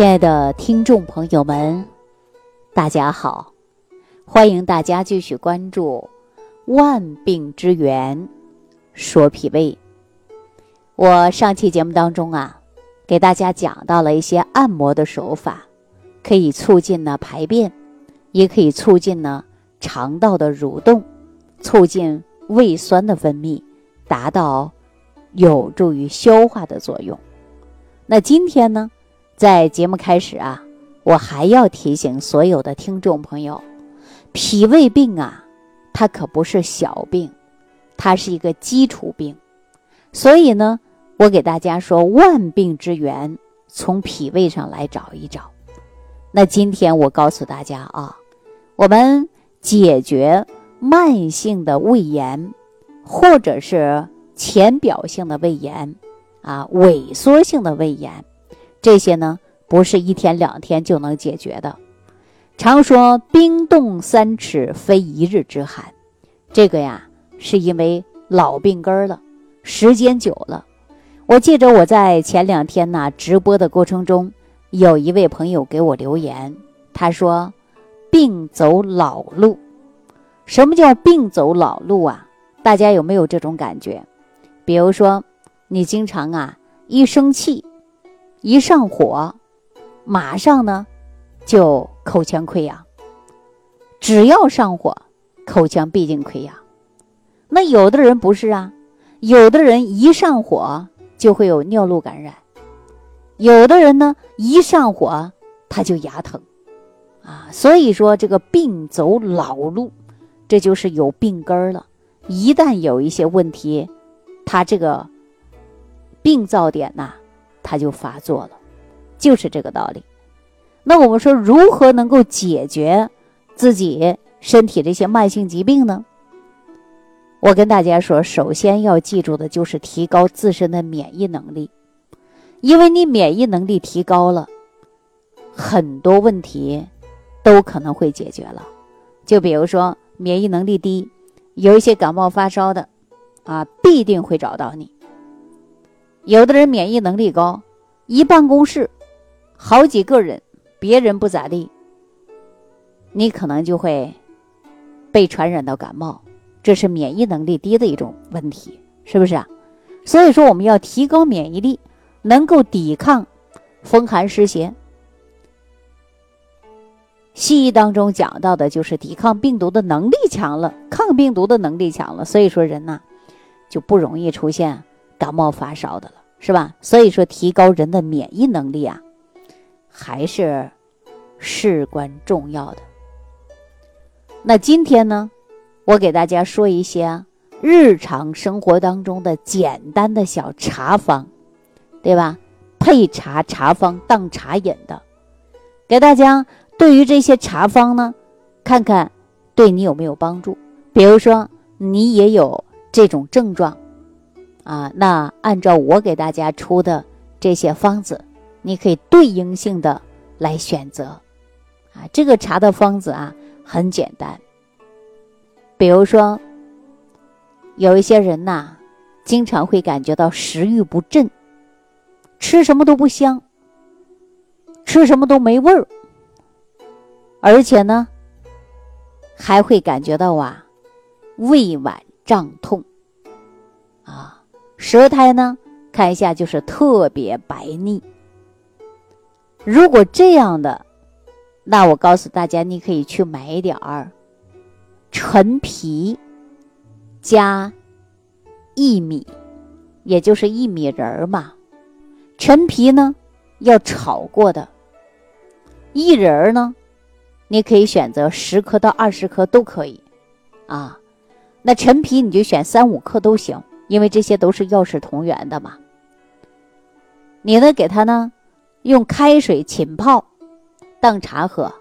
亲爱的听众朋友们，大家好！欢迎大家继续关注《万病之源说脾胃》。我上期节目当中啊，给大家讲到了一些按摩的手法，可以促进呢排便，也可以促进呢肠道的蠕动，促进胃酸的分泌，达到有助于消化的作用。那今天呢？在节目开始啊，我还要提醒所有的听众朋友，脾胃病啊，它可不是小病，它是一个基础病。所以呢，我给大家说，万病之源从脾胃上来找一找。那今天我告诉大家啊，我们解决慢性的胃炎，或者是浅表性的胃炎啊，萎缩性的胃炎。这些呢，不是一天两天就能解决的。常说冰冻三尺，非一日之寒。这个呀，是因为老病根了，时间久了。我记着我在前两天呢直播的过程中，有一位朋友给我留言，他说：“病走老路。”什么叫病走老路啊？大家有没有这种感觉？比如说，你经常啊一生气。一上火，马上呢就口腔溃疡。只要上火，口腔必定溃疡。那有的人不是啊，有的人一上火就会有尿路感染，有的人呢一上火他就牙疼啊。所以说这个病走老路，这就是有病根儿了。一旦有一些问题，他这个病灶点呐。它就发作了，就是这个道理。那我们说，如何能够解决自己身体这些慢性疾病呢？我跟大家说，首先要记住的就是提高自身的免疫能力，因为你免疫能力提高了，很多问题都可能会解决了。就比如说，免疫能力低，有一些感冒发烧的，啊，必定会找到你。有的人免疫能力高，一办公室好几个人，别人不咋地，你可能就会被传染到感冒，这是免疫能力低的一种问题，是不是啊？所以说我们要提高免疫力，能够抵抗风寒湿邪。西医当中讲到的就是抵抗病毒的能力强了，抗病毒的能力强了，所以说人呐就不容易出现。感冒发烧的了，是吧？所以说，提高人的免疫能力啊，还是事关重要的。那今天呢，我给大家说一些日常生活当中的简单的小茶方，对吧？配茶茶方当茶饮的，给大家对于这些茶方呢，看看对你有没有帮助。比如说，你也有这种症状。啊，那按照我给大家出的这些方子，你可以对应性的来选择。啊，这个茶的方子啊很简单。比如说，有一些人呐，经常会感觉到食欲不振，吃什么都不香，吃什么都没味儿，而且呢，还会感觉到啊，胃脘胀痛，舌苔呢，看一下就是特别白腻。如果这样的，那我告诉大家，你可以去买一点儿陈皮加薏米，也就是薏米仁儿嘛。陈皮呢要炒过的，薏仁儿呢，你可以选择十克到二十克都可以啊。那陈皮你就选三五克都行。因为这些都是药食同源的嘛，你呢给他呢用开水浸泡，当茶喝，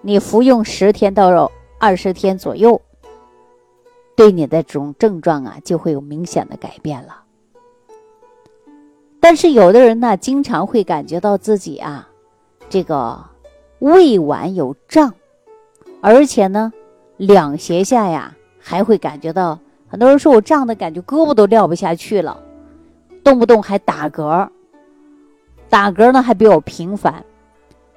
你服用十天到二十天左右，对你的这种症状啊就会有明显的改变了。但是有的人呢，经常会感觉到自己啊，这个胃脘有胀，而且呢两胁下呀还会感觉到。很多人说我胀的感觉，胳膊都撂不下去了，动不动还打嗝，打嗝呢还比较频繁，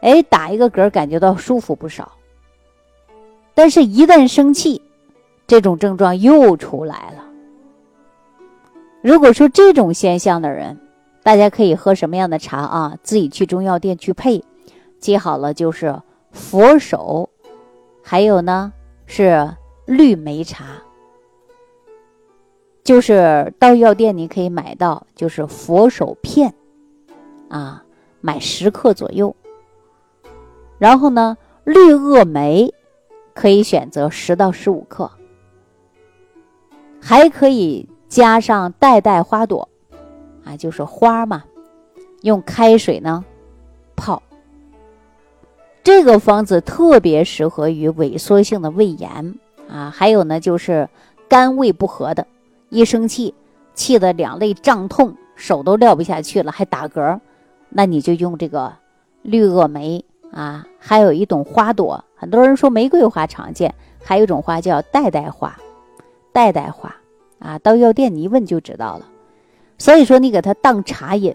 哎，打一个嗝感觉到舒服不少。但是，一旦生气，这种症状又出来了。如果说这种现象的人，大家可以喝什么样的茶啊？自己去中药店去配，记好了，就是佛手，还有呢是绿梅茶。就是到药店你可以买到，就是佛手片，啊，买十克左右。然后呢，绿萼梅可以选择十到十五克，还可以。加上代代花朵，啊，就是花嘛，用开水呢泡。这个方子特别适合于萎缩性的胃炎啊，还有呢就是肝胃不和的，一生气气得两肋胀痛，手都撂不下去了，还打嗝，那你就用这个绿萼梅啊，还有一种花朵，很多人说玫瑰花常见，还有一种花叫代代花，代代花。啊，到药店你一问就知道了。所以说，你给它当茶饮，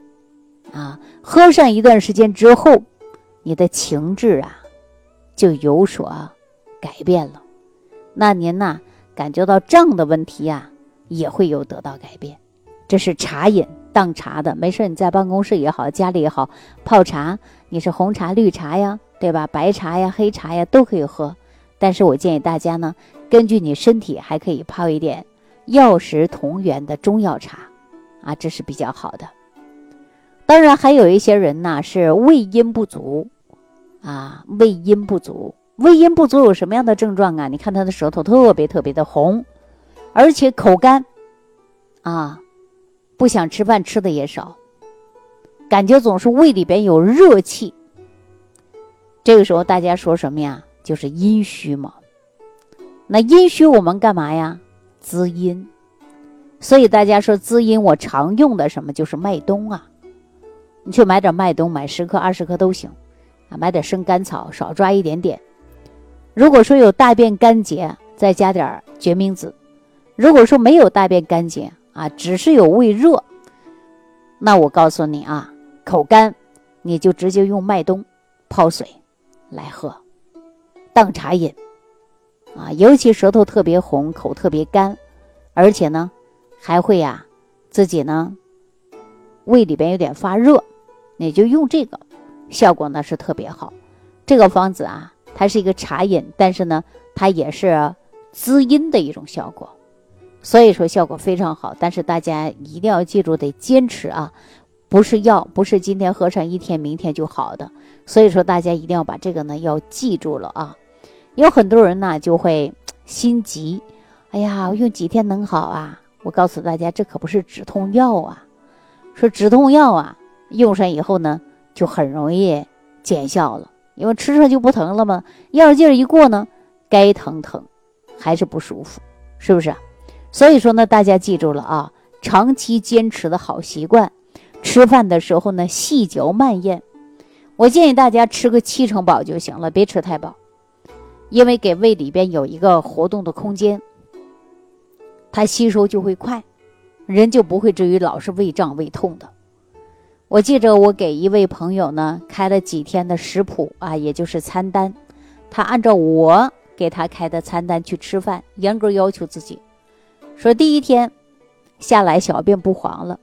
啊，喝上一段时间之后，你的情志啊就有所改变了。那您呢，感觉到胀的问题呀，也会有得到改变。这是茶饮当茶的，没事你在办公室也好，家里也好，泡茶，你是红茶、绿茶呀，对吧？白茶呀、黑茶呀都可以喝。但是我建议大家呢，根据你身体，还可以泡一点。药食同源的中药茶，啊，这是比较好的。当然，还有一些人呢是胃阴不足，啊，胃阴不足，胃阴不足有什么样的症状啊？你看他的舌头特别特别的红，而且口干，啊，不想吃饭，吃的也少，感觉总是胃里边有热气。这个时候大家说什么呀？就是阴虚嘛。那阴虚我们干嘛呀？滋阴，所以大家说滋阴，我常用的什么就是麦冬啊。你去买点麦冬，买十克、二十克都行，啊，买点生甘草，少抓一点点。如果说有大便干结，再加点决明子。如果说没有大便干结啊，只是有胃热，那我告诉你啊，口干，你就直接用麦冬泡水来喝，当茶饮。啊，尤其舌头特别红，口特别干，而且呢，还会呀，自己呢，胃里边有点发热，你就用这个，效果呢是特别好。这个方子啊，它是一个茶饮，但是呢，它也是滋阴的一种效果，所以说效果非常好。但是大家一定要记住，得坚持啊，不是药，不是今天喝上一天，明天就好的。所以说大家一定要把这个呢要记住了啊。有很多人呢就会心急，哎呀，用几天能好啊？我告诉大家，这可不是止痛药啊！说止痛药啊，用上以后呢，就很容易见效了，因为吃上就不疼了嘛。药劲儿一过呢，该疼疼，还是不舒服，是不是？所以说呢，大家记住了啊，长期坚持的好习惯，吃饭的时候呢，细嚼慢咽。我建议大家吃个七成饱就行了，别吃太饱。因为给胃里边有一个活动的空间，它吸收就会快，人就不会至于老是胃胀胃痛的。我记着我给一位朋友呢开了几天的食谱啊，也就是餐单，他按照我给他开的餐单去吃饭，严格要求自己，说第一天下来小便不黄了，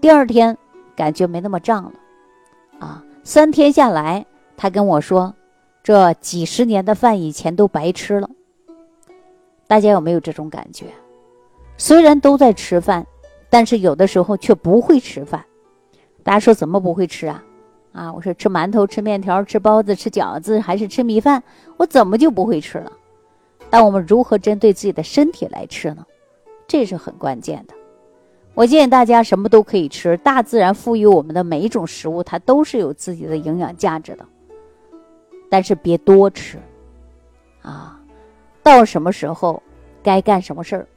第二天感觉没那么胀了，啊，三天下来他跟我说。这几十年的饭以前都白吃了，大家有没有这种感觉？虽然都在吃饭，但是有的时候却不会吃饭。大家说怎么不会吃啊？啊，我说吃馒头、吃面条、吃包子、吃饺子，还是吃米饭？我怎么就不会吃了？但我们如何针对自己的身体来吃呢？这是很关键的。我建议大家什么都可以吃，大自然赋予我们的每一种食物，它都是有自己的营养价值的。但是别多吃，啊，到什么时候该干什么事儿？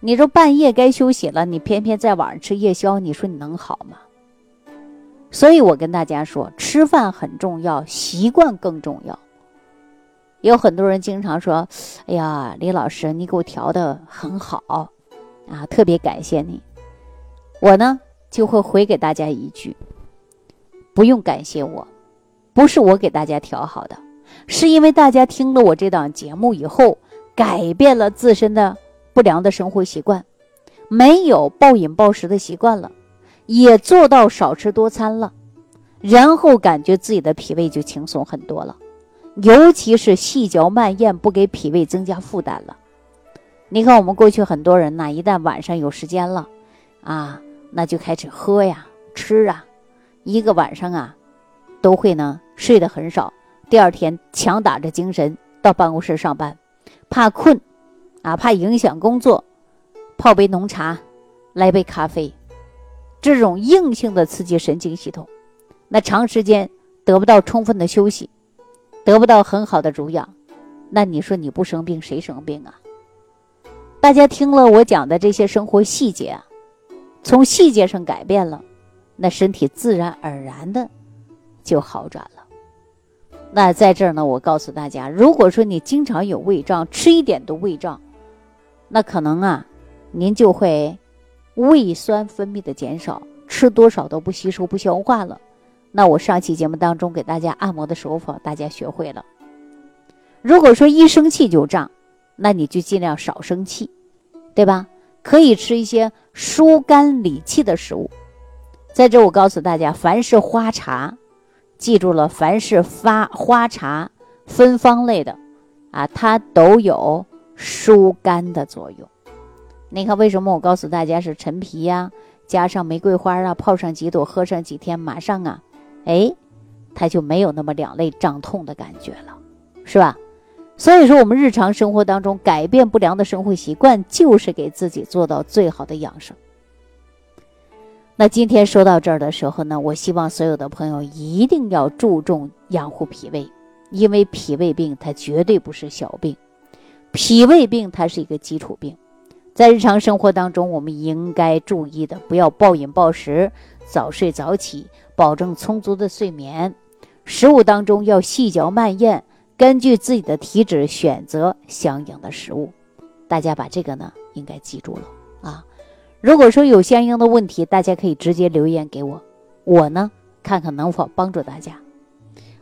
你说半夜该休息了，你偏偏在晚上吃夜宵，你说你能好吗？所以我跟大家说，吃饭很重要，习惯更重要。有很多人经常说：“哎呀，李老师，你给我调的很好啊，特别感谢你。”我呢就会回给大家一句：不用感谢我，不是我给大家调好的，是因为大家听了我这档节目以后，改变了自身的不良的生活习惯，没有暴饮暴食的习惯了，也做到少吃多餐了，然后感觉自己的脾胃就轻松很多了，尤其是细嚼慢咽，不给脾胃增加负担了。你看，我们过去很多人呐，一旦晚上有时间了，啊，那就开始喝呀、吃啊，一个晚上啊，都会呢睡得很少。第二天强打着精神到办公室上班，怕困，啊，怕影响工作，泡杯浓茶，来杯咖啡，这种硬性的刺激神经系统，那长时间得不到充分的休息，得不到很好的濡养，那你说你不生病谁生病啊？大家听了我讲的这些生活细节啊，从细节上改变了，那身体自然而然的就好转了。那在这儿呢，我告诉大家，如果说你经常有胃胀，吃一点都胃胀，那可能啊，您就会胃酸分泌的减少，吃多少都不吸收不消化了。那我上期节目当中给大家按摩的手法，大家学会了。如果说一生气就胀。那你就尽量少生气，对吧？可以吃一些疏肝理气的食物。在这，我告诉大家，凡是花茶，记住了，凡是发花茶芬芳类的，啊，它都有疏肝的作用。你看，为什么我告诉大家是陈皮呀，加上玫瑰花啊，泡上几朵，喝上几天，马上啊，哎，它就没有那么两肋胀痛的感觉了，是吧？所以说，我们日常生活当中改变不良的生活习惯，就是给自己做到最好的养生。那今天说到这儿的时候呢，我希望所有的朋友一定要注重养护脾胃，因为脾胃病它绝对不是小病，脾胃病它是一个基础病。在日常生活当中，我们应该注意的，不要暴饮暴食，早睡早起，保证充足的睡眠，食物当中要细嚼慢咽。根据自己的体质选择相应的食物，大家把这个呢应该记住了啊。如果说有相应的问题，大家可以直接留言给我，我呢看看能否帮助大家。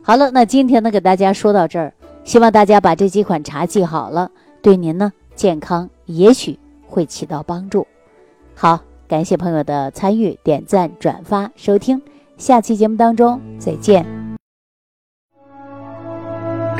好了，那今天呢给大家说到这儿，希望大家把这几款茶记好了，对您呢健康也许会起到帮助。好，感谢朋友的参与、点赞、转发、收听，下期节目当中再见。